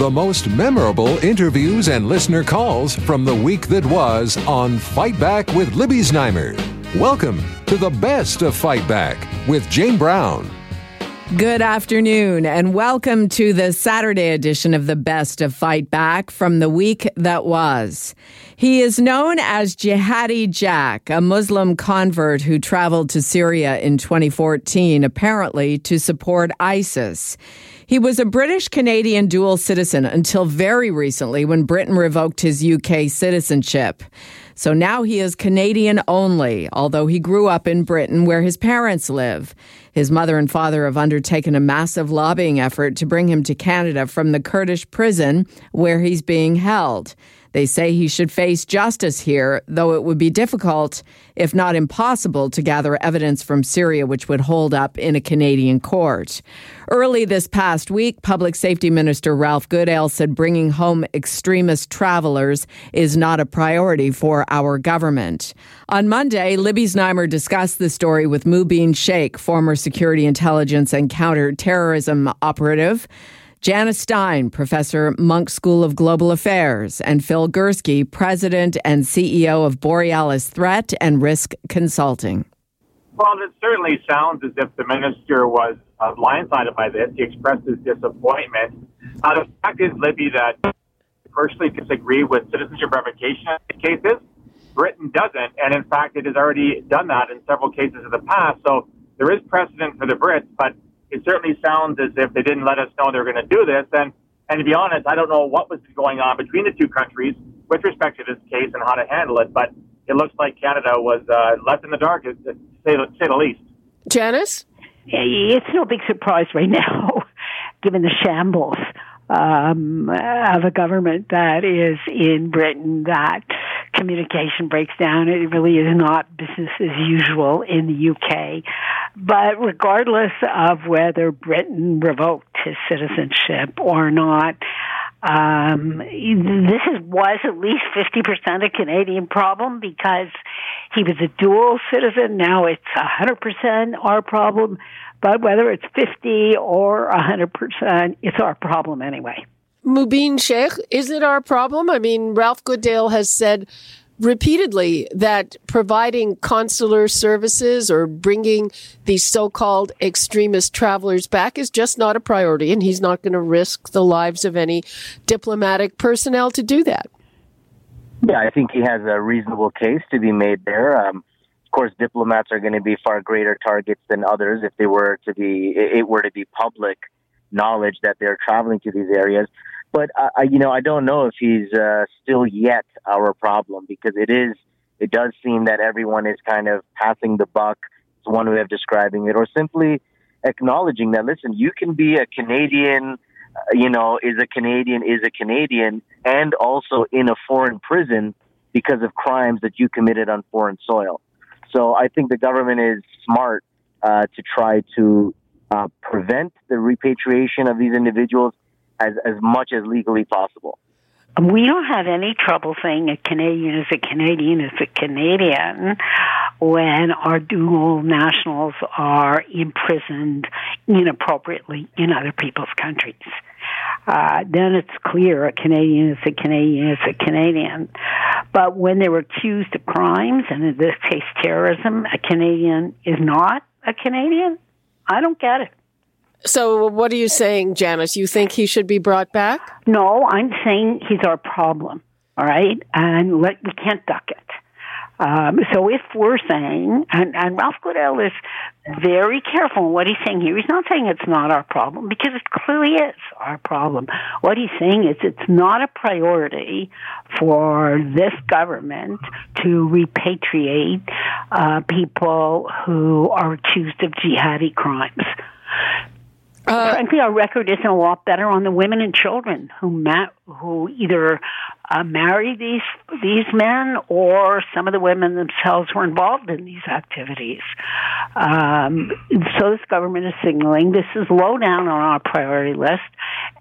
The most memorable interviews and listener calls from the week that was on Fight Back with Libby Znaimer. Welcome to the best of Fight Back with Jane Brown. Good afternoon, and welcome to the Saturday edition of the Best of Fight Back from the week that was. He is known as Jihadi Jack, a Muslim convert who traveled to Syria in 2014, apparently to support ISIS. He was a British Canadian dual citizen until very recently when Britain revoked his UK citizenship. So now he is Canadian only, although he grew up in Britain where his parents live. His mother and father have undertaken a massive lobbying effort to bring him to Canada from the Kurdish prison where he's being held. They say he should face justice here, though it would be difficult, if not impossible, to gather evidence from Syria which would hold up in a Canadian court. Early this past week, Public Safety Minister Ralph Goodale said bringing home extremist travelers is not a priority for our government. On Monday, Libby Znaimer discussed the story with Mubin Sheikh, former security intelligence and counterterrorism operative. Janice Stein, Professor, Munk School of Global Affairs, and Phil Gurski, President and CEO of Borealis Threat and Risk Consulting. Well, it certainly sounds as if the minister was uh, blindsided by this. He expressed his disappointment. Uh, the fact is, Libby, that I personally disagree with citizenship revocation cases. Britain doesn't, and in fact, it has already done that in several cases in the past. So there is precedent for the Brits, but it certainly sounds as if they didn't let us know they were going to do this. And, and to be honest, I don't know what was going on between the two countries with respect to this case and how to handle it, but it looks like Canada was uh, left in the dark, to say, to say the least. Janice? It's no big surprise right now, given the shambles um, of a government that is in Britain that communication breaks down. It really is not business as usual in the UK. But regardless of whether Britain revoked his citizenship or not, um, this is, was at least 50% a Canadian problem because he was a dual citizen. Now it's 100% our problem. But whether it's 50 or 100%, it's our problem anyway. Mubin Sheikh, is it our problem? I mean, Ralph Goodale has said repeatedly that providing consular services or bringing these so-called extremist travelers back is just not a priority and he's not going to risk the lives of any diplomatic personnel to do that. Yeah, I think he has a reasonable case to be made there. Um, of course, diplomats are going to be far greater targets than others if they were to be, it were to be public knowledge that they're traveling to these areas. But uh, I, you know, I don't know if he's uh, still yet our problem because it is. It does seem that everyone is kind of passing the buck. It's one way of describing it, or simply acknowledging that. Listen, you can be a Canadian. Uh, you know, is a Canadian is a Canadian, and also in a foreign prison because of crimes that you committed on foreign soil. So I think the government is smart uh, to try to uh, prevent the repatriation of these individuals as, as much as legally possible. We don't have any trouble saying a Canadian is a Canadian is a Canadian when our dual nationals are imprisoned inappropriately in other people's countries. Uh, then it's clear a Canadian is a Canadian is a Canadian. But when they were accused of crimes, and in this case terrorism, a Canadian is not a Canadian, I don't get it. So, what are you saying, Janice? You think he should be brought back? No, I'm saying he's our problem. All right, and let, we can't duck it. Um, so if we're saying, and, and Ralph Goodale is very careful in what he's saying here. He's not saying it's not our problem because it clearly is our problem. What he's saying is it's not a priority for this government to repatriate uh, people who are accused of jihadi crimes. Uh, Frankly, our record isn't a lot better on the women and children who ma- who either uh, marry these these men or some of the women themselves were involved in these activities. Um, so this government is signaling this is low down on our priority list,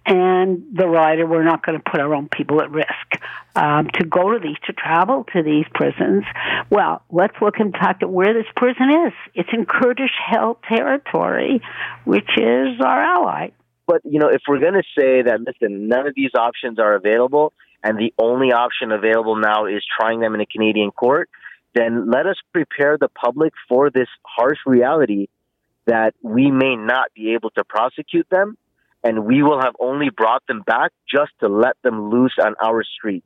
and the rider we're not going to put our own people at risk um, to go to these to travel to these prisons. Well, let's look in fact at where this prison is. It's in Kurdish held territory, which is our ally. But, you know, if we're going to say that, listen, none of these options are available and the only option available now is trying them in a Canadian court, then let us prepare the public for this harsh reality that we may not be able to prosecute them and we will have only brought them back just to let them loose on our streets.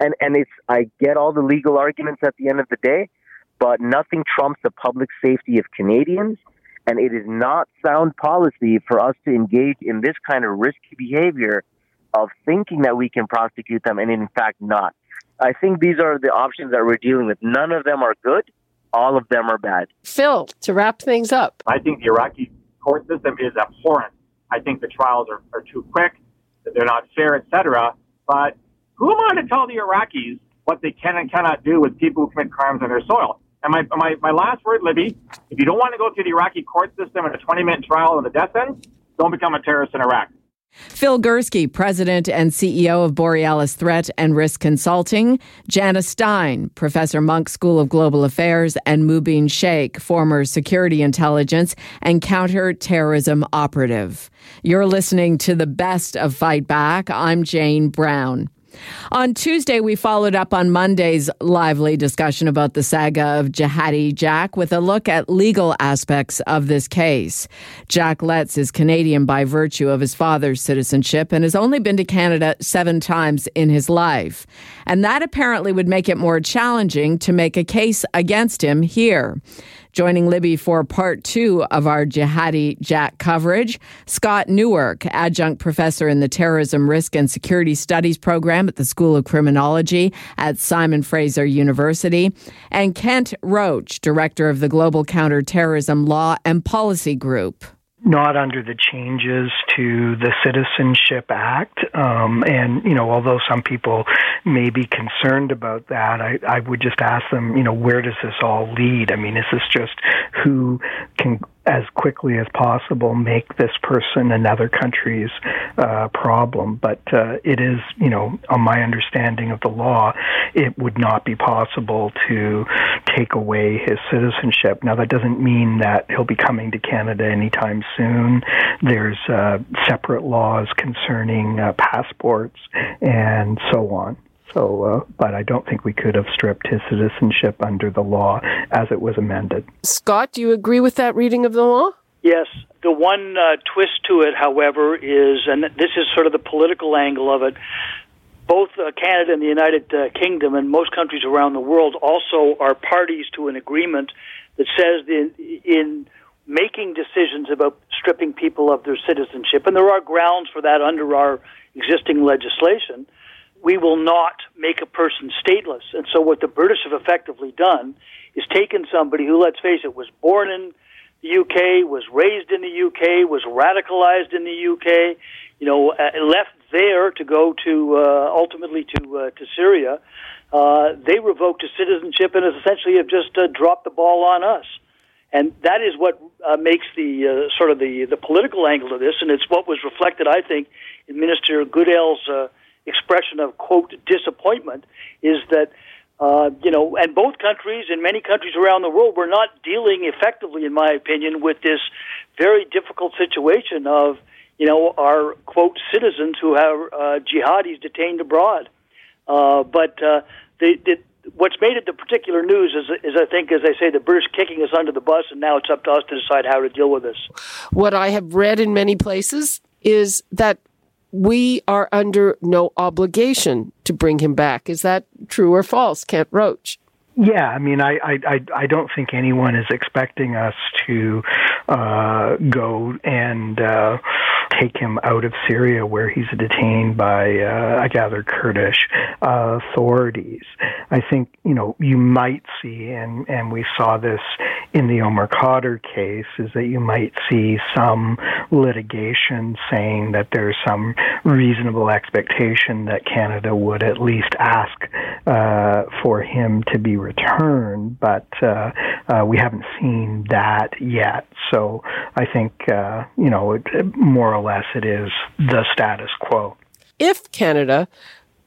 And and it's I get all the legal arguments at the end of the day, but nothing trumps the public safety of Canadians. And it is not sound policy for us to engage in this kind of risky behavior of thinking that we can prosecute them and in fact not. I think these are the options that we're dealing with. None of them are good. All of them are bad. Phil, to wrap things up. I think the Iraqi court system is abhorrent. I think the trials are, are too quick, that they're not fair, etc. But who am I to tell the Iraqis what they can and cannot do with people who commit crimes on their soil? And my, my, my last word, Libby, if you don't want to go through the Iraqi court system in a 20 minute trial on the death sentence, don't become a terrorist in Iraq. Phil Gurski, President and CEO of Borealis Threat and Risk Consulting, Janice Stein, Professor Munk School of Global Affairs, and Mubin Sheikh, former security intelligence and counterterrorism operative. You're listening to the best of Fight Back. I'm Jane Brown. On Tuesday, we followed up on Monday's lively discussion about the saga of Jihadi Jack with a look at legal aspects of this case. Jack Letts is Canadian by virtue of his father's citizenship and has only been to Canada seven times in his life. And that apparently would make it more challenging to make a case against him here. Joining Libby for part two of our Jihadi Jack coverage, Scott Newark, adjunct professor in the Terrorism Risk and Security Studies program at the School of Criminology at Simon Fraser University, and Kent Roach, director of the Global Counterterrorism Law and Policy Group not under the changes to the Citizenship Act. Um, and, you know, although some people may be concerned about that, I, I would just ask them, you know, where does this all lead? I mean, is this just who can as quickly as possible make this person another country's uh, problem. But uh, it is, you know, on my understanding of the law, it would not be possible to take away his citizenship. Now, that doesn't mean that he'll be coming to Canada anytime soon. There's uh, separate laws concerning uh, passports and so on. So, uh, but I don't think we could have stripped his citizenship under the law as it was amended. Scott, do you agree with that reading of the law? Yes. The one uh, twist to it, however, is, and this is sort of the political angle of it, both uh, Canada and the United uh, Kingdom and most countries around the world also are parties to an agreement that says in, in making decisions about stripping people of their citizenship, and there are grounds for that under our existing legislation, we will not make a person stateless. And so what the British have effectively done is taken somebody who, let's face it, was born in the UK, was raised in the UK, was radicalized in the UK, you know, uh, left there to go to uh, ultimately to uh, to Syria. Uh, they revoked his citizenship and essentially have just uh, dropped the ball on us. And that is what makes the sort of the the political angle of this, and it's what was reflected, I think, in Minister Goodale's uh, expression of quote disappointment is that uh, you know, and both countries and many countries around the world were not dealing effectively, in my opinion, with this very difficult situation of you know our quote citizens who have uh, jihadis detained abroad. Uh, but uh, they, they, what's made it the particular news is, is, I think, as I say, the British kicking us under the bus, and now it's up to us to decide how to deal with this. What I have read in many places is that we are under no obligation to bring him back. Is that true or false, Kent Roach? Yeah, I mean, I, I, I don't think anyone is expecting us to uh, go and uh, take him out of Syria, where he's detained by, uh, I gather, Kurdish uh, authorities. I think you know you might see, and and we saw this in the Omar Khadr case, is that you might see some litigation saying that there's some reasonable expectation that Canada would at least ask uh, for him to be returned, but uh, uh, we haven't seen that yet. So I think uh, you know it, more or less it is the status quo. If Canada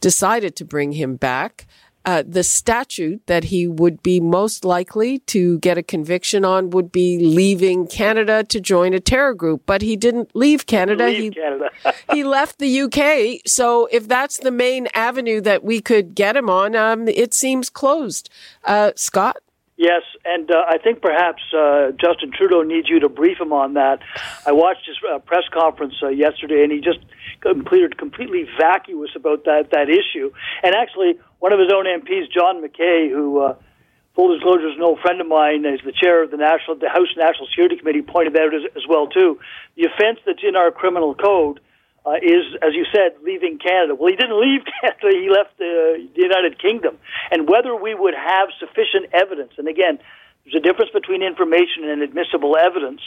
decided to bring him back, uh, the statute that he would be most likely to get a conviction on would be leaving Canada to join a terror group. But he didn't leave Canada. Leave he, Canada. he left the UK. So if that's the main avenue that we could get him on, um, it seems closed. Uh, Scott? Yes, and uh, I think perhaps uh, Justin Trudeau needs you to brief him on that. I watched his uh, press conference uh, yesterday, and he just completed completely vacuous about that that issue. And actually, one of his own MPs, John McKay, who uh, full disclosure is no friend of mine, is the chair of the national the House National Security Committee, pointed out as, as well too. The offence that's in our criminal code uh, is, as you said, leaving Canada. Well, he didn't leave Canada; he left the, the United Kingdom. And whether we would have sufficient evidence, and again, there's a difference between information and admissible evidence,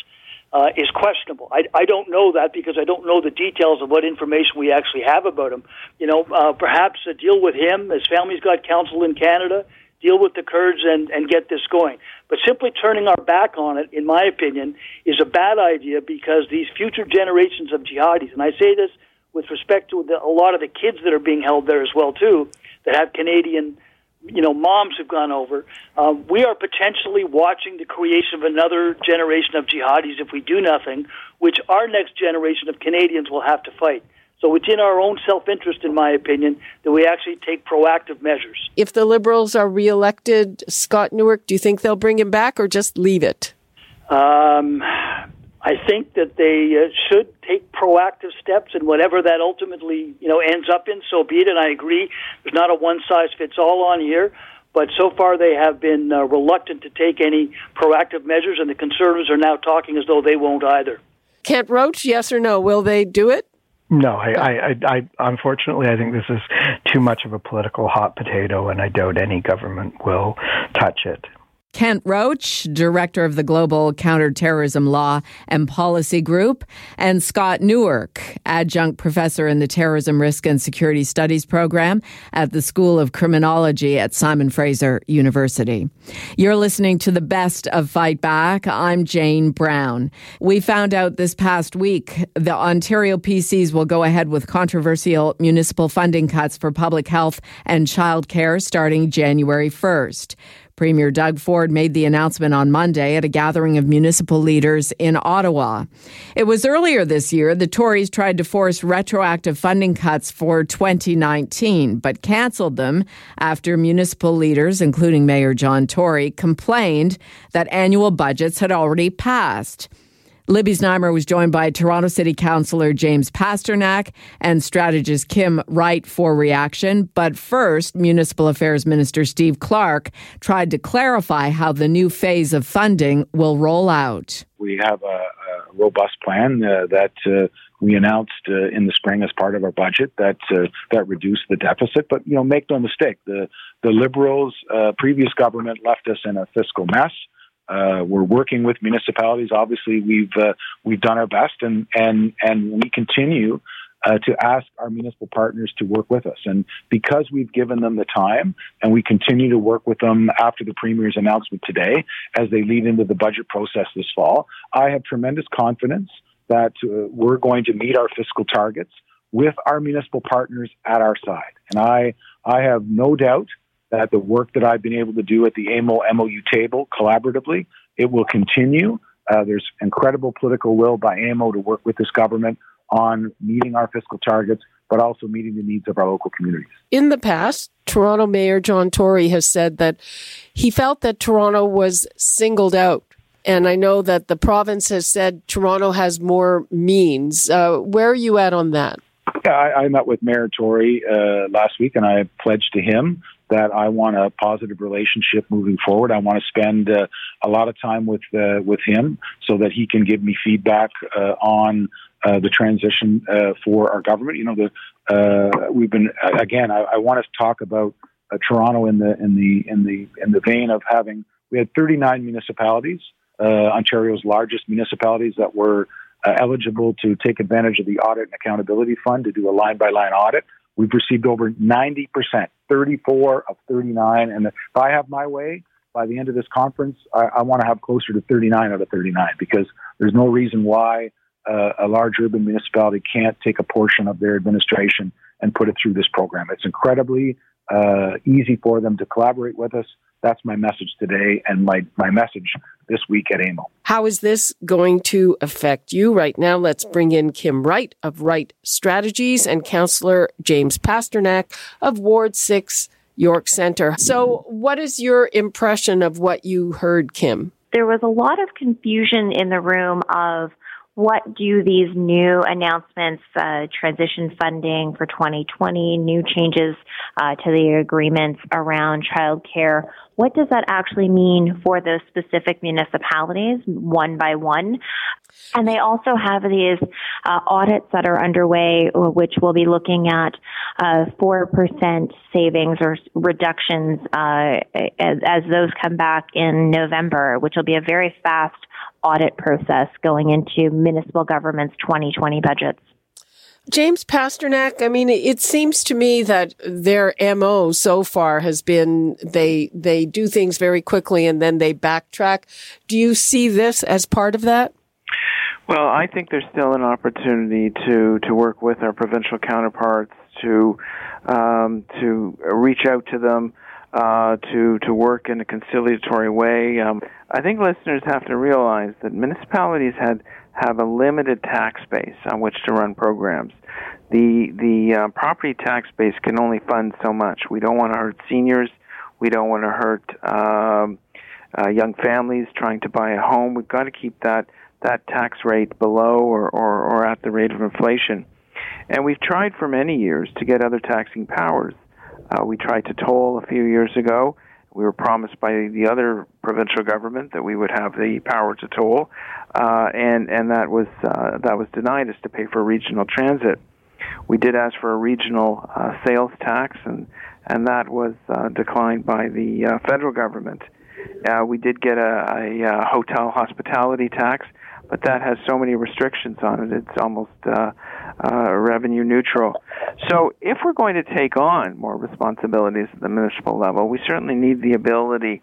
uh, is questionable. I, I don't know that because I don't know the details of what information we actually have about him. You know, uh, perhaps uh, deal with him. His family's got counsel in Canada deal with the Kurds and, and get this going. But simply turning our back on it, in my opinion, is a bad idea because these future generations of jihadis, and I say this with respect to the, a lot of the kids that are being held there as well too, that have Canadian, you know, moms who've gone over. Um, we are potentially watching the creation of another generation of jihadis if we do nothing, which our next generation of Canadians will have to fight. So it's in our own self interest, in my opinion, that we actually take proactive measures. If the Liberals are reelected, Scott Newark, do you think they'll bring him back or just leave it? Um, I think that they uh, should take proactive steps, and whatever that ultimately you know ends up in, so be it. And I agree, there's not a one size fits all on here. But so far, they have been uh, reluctant to take any proactive measures, and the Conservatives are now talking as though they won't either. Kent Roach, yes or no? Will they do it? No, I, I, I, I, unfortunately, I think this is too much of a political hot potato, and I doubt any government will touch it. Kent Roach, director of the Global Counterterrorism Law and Policy Group, and Scott Newark, adjunct professor in the Terrorism Risk and Security Studies program at the School of Criminology at Simon Fraser University. You're listening to the best of Fight Back. I'm Jane Brown. We found out this past week the Ontario PCs will go ahead with controversial municipal funding cuts for public health and childcare starting January 1st. Premier Doug Ford made the announcement on Monday at a gathering of municipal leaders in Ottawa. It was earlier this year the Tories tried to force retroactive funding cuts for 2019, but canceled them after municipal leaders, including Mayor John Tory, complained that annual budgets had already passed. Libby Znaimer was joined by Toronto City Councillor James Pasternak and strategist Kim Wright for reaction. But first, Municipal Affairs Minister Steve Clark tried to clarify how the new phase of funding will roll out. We have a, a robust plan uh, that uh, we announced uh, in the spring as part of our budget that uh, that reduced the deficit. But you know, make no mistake, the the Liberals, uh, previous government left us in a fiscal mess. Uh, we're working with municipalities. Obviously, we've uh, we've done our best, and and and we continue uh, to ask our municipal partners to work with us. And because we've given them the time, and we continue to work with them after the premier's announcement today, as they lead into the budget process this fall, I have tremendous confidence that uh, we're going to meet our fiscal targets with our municipal partners at our side. And I I have no doubt that the work that I've been able to do at the AMO MOU table collaboratively, it will continue. Uh, there's incredible political will by AMO to work with this government on meeting our fiscal targets, but also meeting the needs of our local communities. In the past, Toronto Mayor John Tory has said that he felt that Toronto was singled out. And I know that the province has said Toronto has more means. Uh, where are you at on that? Yeah, I, I met with Mayor Tory uh, last week, and I pledged to him that I want a positive relationship moving forward. I want to spend uh, a lot of time with uh, with him so that he can give me feedback uh, on uh, the transition uh, for our government. You know, the uh, we've been again. I, I want to talk about Toronto in the in the in the in the vein of having we had 39 municipalities, Ontario's largest municipalities that were. eligible to take advantage of the Audit and Accountability Fund to do a line by line audit. We've received over 90%, 34 of 39. And if I have my way, by the end of this conference, I, I want to have closer to 39 out of 39 because there's no reason why uh, a large urban municipality can't take a portion of their administration and put it through this program. It's incredibly uh, easy for them to collaborate with us. That's my message today and my, my message this week at AMO. How is this going to affect you right now? Let's bring in Kim Wright of Wright Strategies and councillor James Pasternak of Ward 6 York Centre. So, what is your impression of what you heard, Kim? There was a lot of confusion in the room of what do these new announcements, uh, transition funding for 2020, new changes uh, to the agreements around childcare, what does that actually mean for those specific municipalities one by one? And they also have these uh, audits that are underway, which will be looking at uh, 4% savings or reductions uh, as, as those come back in November, which will be a very fast audit process going into municipal government's 2020 budgets. James Pasternak, I mean, it seems to me that their MO so far has been they, they do things very quickly and then they backtrack. Do you see this as part of that? Well, I think there's still an opportunity to, to work with our provincial counterparts to, um, to reach out to them, uh, to to work in a conciliatory way. Um, I think listeners have to realize that municipalities had have a limited tax base on which to run programs. The the uh, property tax base can only fund so much. We don't want to hurt seniors. We don't want to hurt um, uh, young families trying to buy a home. We've got to keep that that tax rate below or, or, or at the rate of inflation. And we've tried for many years to get other taxing powers. Uh, we tried to toll a few years ago. We were promised by the other provincial government that we would have the power to toll, uh, and and that was uh, that was denied us to pay for regional transit. We did ask for a regional uh, sales tax, and and that was uh, declined by the uh, federal government. Uh, we did get a, a, a hotel hospitality tax, but that has so many restrictions on it; it's almost uh, uh, revenue neutral. So, if we're going to take on more responsibilities at the municipal level, we certainly need the ability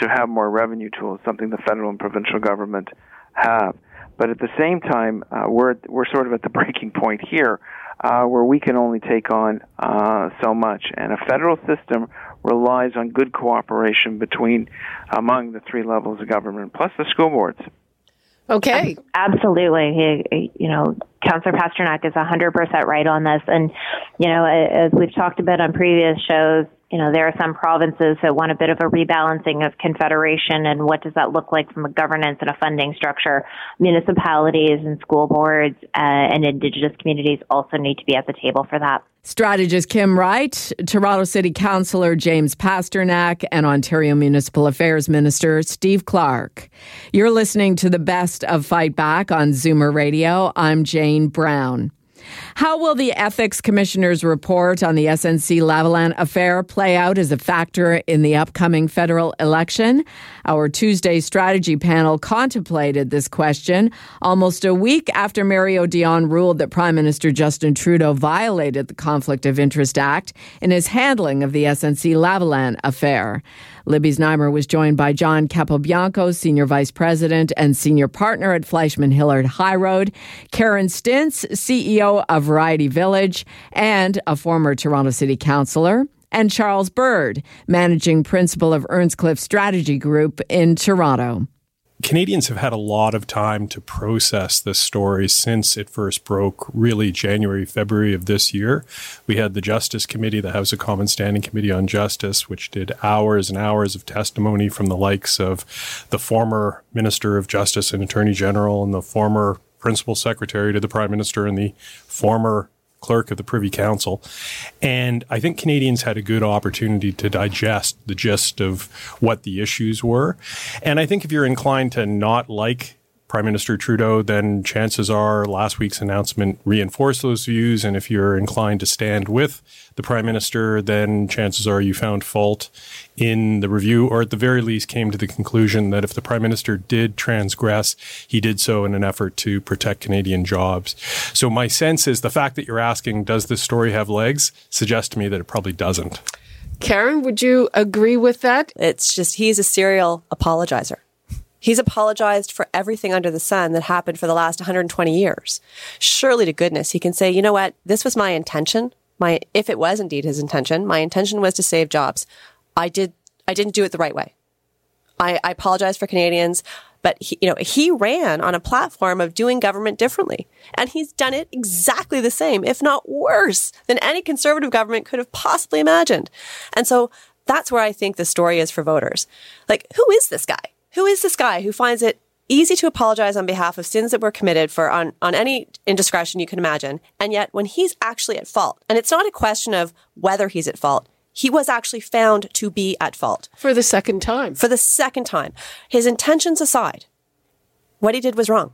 to have more revenue tools, something the federal and provincial government have. But at the same time, uh, we're we're sort of at the breaking point here, uh, where we can only take on uh, so much, and a federal system relies on good cooperation between among the three levels of government, plus the school boards. Okay. Absolutely. He, you know, Councillor Pasternak is 100% right on this. And, you know, as we've talked about on previous shows, you know, there are some provinces that want a bit of a rebalancing of confederation and what does that look like from a governance and a funding structure. Municipalities and school boards uh, and Indigenous communities also need to be at the table for that. Strategist Kim Wright, Toronto City Councillor James Pasternak, and Ontario Municipal Affairs Minister Steve Clark. You're listening to the best of Fight Back on Zoomer Radio. I'm Jane Brown. How will the Ethics Commissioner's report on the SNC Lavalin affair play out as a factor in the upcoming federal election? Our Tuesday strategy panel contemplated this question almost a week after Mario Dion ruled that Prime Minister Justin Trudeau violated the Conflict of Interest Act in his handling of the SNC Lavalin affair. Libby Znaimer was joined by John Capobianco, Senior Vice President and Senior Partner at Fleishman Hillard High Road, Karen Stintz, CEO of Variety Village, and a former Toronto City Councillor and Charles Bird, managing principal of Earnscliffe Strategy Group in Toronto. Canadians have had a lot of time to process this story since it first broke, really January, February of this year. We had the Justice Committee, the House of Commons Standing Committee on Justice, which did hours and hours of testimony from the likes of the former Minister of Justice and Attorney General and the former Principal Secretary to the Prime Minister and the former clerk of the Privy Council. And I think Canadians had a good opportunity to digest the gist of what the issues were. And I think if you're inclined to not like Prime Minister Trudeau, then chances are last week's announcement reinforced those views. And if you're inclined to stand with the Prime Minister, then chances are you found fault in the review, or at the very least came to the conclusion that if the Prime Minister did transgress, he did so in an effort to protect Canadian jobs. So my sense is the fact that you're asking, does this story have legs, suggests to me that it probably doesn't. Karen, would you agree with that? It's just he's a serial apologizer. He's apologized for everything under the sun that happened for the last 120 years. Surely to goodness, he can say, you know what? This was my intention. My, if it was indeed his intention, my intention was to save jobs. I did, I didn't do it the right way. I, I apologize for Canadians, but he, you know, he ran on a platform of doing government differently. And he's done it exactly the same, if not worse than any conservative government could have possibly imagined. And so that's where I think the story is for voters. Like, who is this guy? Who is this guy who finds it easy to apologize on behalf of sins that were committed for on, on any indiscretion you can imagine. And yet when he's actually at fault, and it's not a question of whether he's at fault, he was actually found to be at fault. For the second time. For the second time. His intentions aside, what he did was wrong.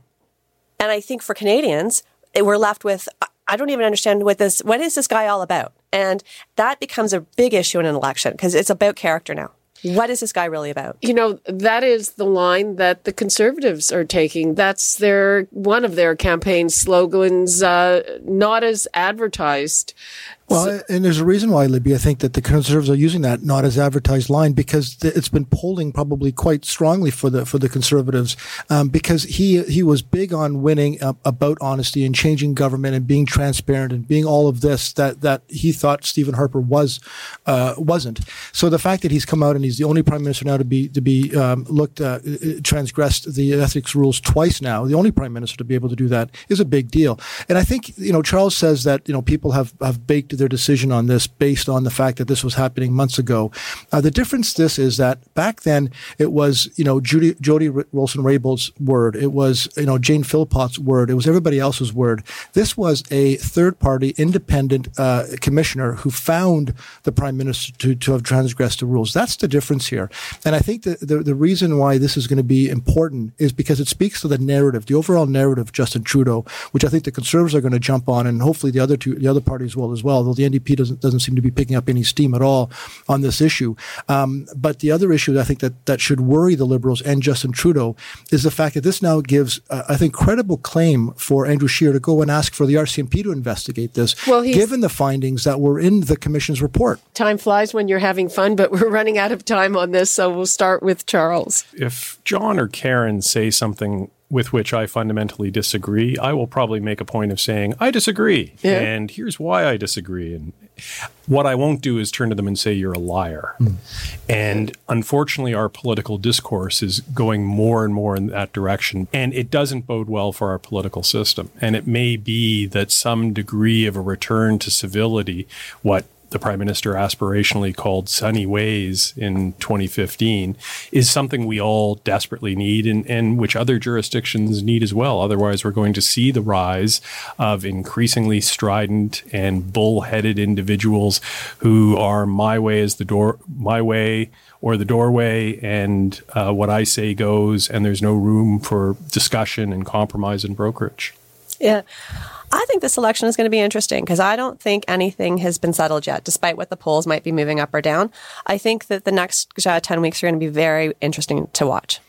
And I think for Canadians, we're left with, I don't even understand what this, what is this guy all about? And that becomes a big issue in an election because it's about character now. What is this guy really about? You know, that is the line that the conservatives are taking. That's their one of their campaign slogans, uh, not as advertised. Well, and there's a reason why, Libby. I think that the Conservatives are using that not as advertised line because it's been polling probably quite strongly for the for the Conservatives um, because he he was big on winning uh, about honesty and changing government and being transparent and being all of this that that he thought Stephen Harper was uh, wasn't. So the fact that he's come out and he's the only prime minister now to be to be um, looked uh, transgressed the ethics rules twice now, the only prime minister to be able to do that is a big deal. And I think you know Charles says that you know people have have baked their decision on this based on the fact that this was happening months ago. Uh, the difference this is that back then it was, you know, Judy, Jody Wilson Raybould's word. It was, you know, Jane Philpott's word. It was everybody else's word. This was a third party independent uh, commissioner who found the prime minister to, to have transgressed the rules. That's the difference here. And I think that the, the reason why this is going to be important is because it speaks to the narrative, the overall narrative of Justin Trudeau, which I think the conservatives are going to jump on and hopefully the other two, the other parties will as well although the NDP doesn't doesn't seem to be picking up any steam at all on this issue. Um, but the other issue I think that that should worry the Liberals and Justin Trudeau is the fact that this now gives, uh, I think, credible claim for Andrew Scheer to go and ask for the RCMP to investigate this, well, given the findings that were in the Commission's report. Time flies when you're having fun, but we're running out of time on this, so we'll start with Charles. If John or Karen say something with which I fundamentally disagree, I will probably make a point of saying, I disagree. Yeah. And here's why I disagree. And what I won't do is turn to them and say, you're a liar. Mm. And unfortunately, our political discourse is going more and more in that direction. And it doesn't bode well for our political system. And it may be that some degree of a return to civility, what the prime minister aspirationally called sunny ways in 2015 is something we all desperately need and, and which other jurisdictions need as well. Otherwise, we're going to see the rise of increasingly strident and bullheaded individuals who are my way is the door, my way or the doorway, and uh, what I say goes, and there's no room for discussion and compromise and brokerage. Yeah. I think this election is going to be interesting because I don't think anything has been settled yet, despite what the polls might be moving up or down. I think that the next uh, 10 weeks are going to be very interesting to watch.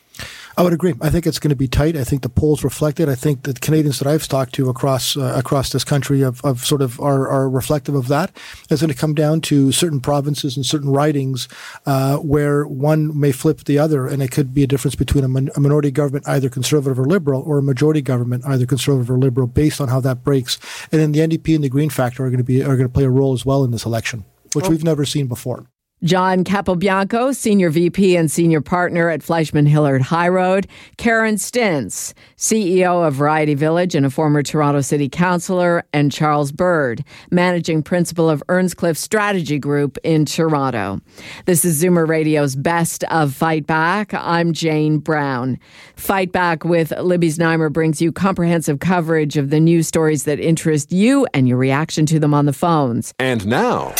I would agree. I think it's going to be tight. I think the polls reflect it. I think the Canadians that I've talked to across uh, across this country have, have sort of are, are, reflective of that. It's going to come down to certain provinces and certain ridings uh, where one may flip the other, and it could be a difference between a, min- a, minority government, either conservative or liberal, or a majority government, either conservative or liberal, based on how that breaks. And then the NDP and the Green factor are going to be are going to play a role as well in this election, which we've never seen before. John Capobianco, Senior VP and Senior Partner at Fleishman Hillard High Road. Karen Stintz, CEO of Variety Village and a former Toronto City Councillor. And Charles Bird, Managing Principal of Earnscliffe Strategy Group in Toronto. This is Zoomer Radio's Best of Fight Back. I'm Jane Brown. Fight Back with Libby Znaimer brings you comprehensive coverage of the news stories that interest you and your reaction to them on the phones. And now.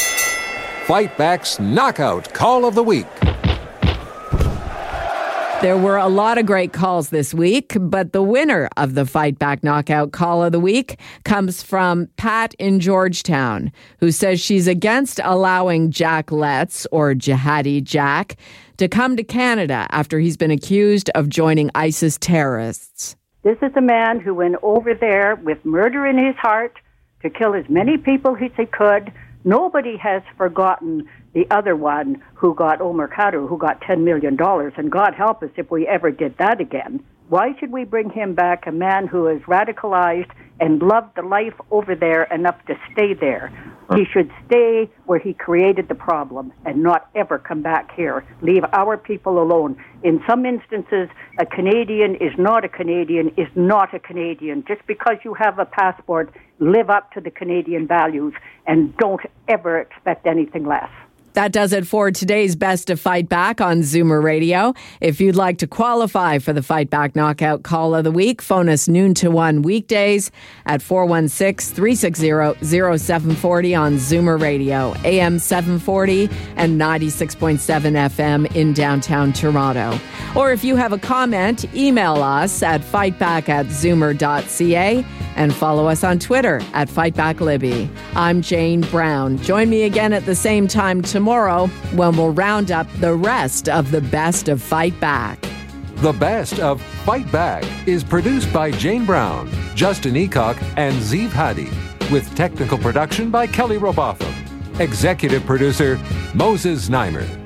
Fight Back's Knockout Call of the Week. There were a lot of great calls this week, but the winner of the Fight Back Knockout Call of the Week comes from Pat in Georgetown, who says she's against allowing Jack Letts, or Jihadi Jack, to come to Canada after he's been accused of joining ISIS terrorists. This is a man who went over there with murder in his heart to kill as many people as he could Nobody has forgotten the other one who got Omar Khadr, who got $10 million. And God help us if we ever did that again. Why should we bring him back, a man who is radicalized and loved the life over there enough to stay there? He should stay where he created the problem and not ever come back here. Leave our people alone. In some instances, a Canadian is not a Canadian, is not a Canadian. Just because you have a passport, live up to the Canadian values and don't ever expect anything less. That does it for today's Best of Fight Back on Zoomer Radio. If you'd like to qualify for the Fight Back Knockout Call of the Week, phone us noon to 1 weekdays at 416 360 0740 on Zoomer Radio, AM 740 and 96.7 FM in downtown Toronto. Or if you have a comment, email us at fightback at zoomer.ca and follow us on Twitter at FightbackLibby. I'm Jane Brown. Join me again at the same time tomorrow when we'll round up the rest of the best of Fight Back. The best of Fight Back is produced by Jane Brown, Justin Eacock, and Zeev Hadi, with technical production by Kelly Robotham. Executive producer Moses Znaimer.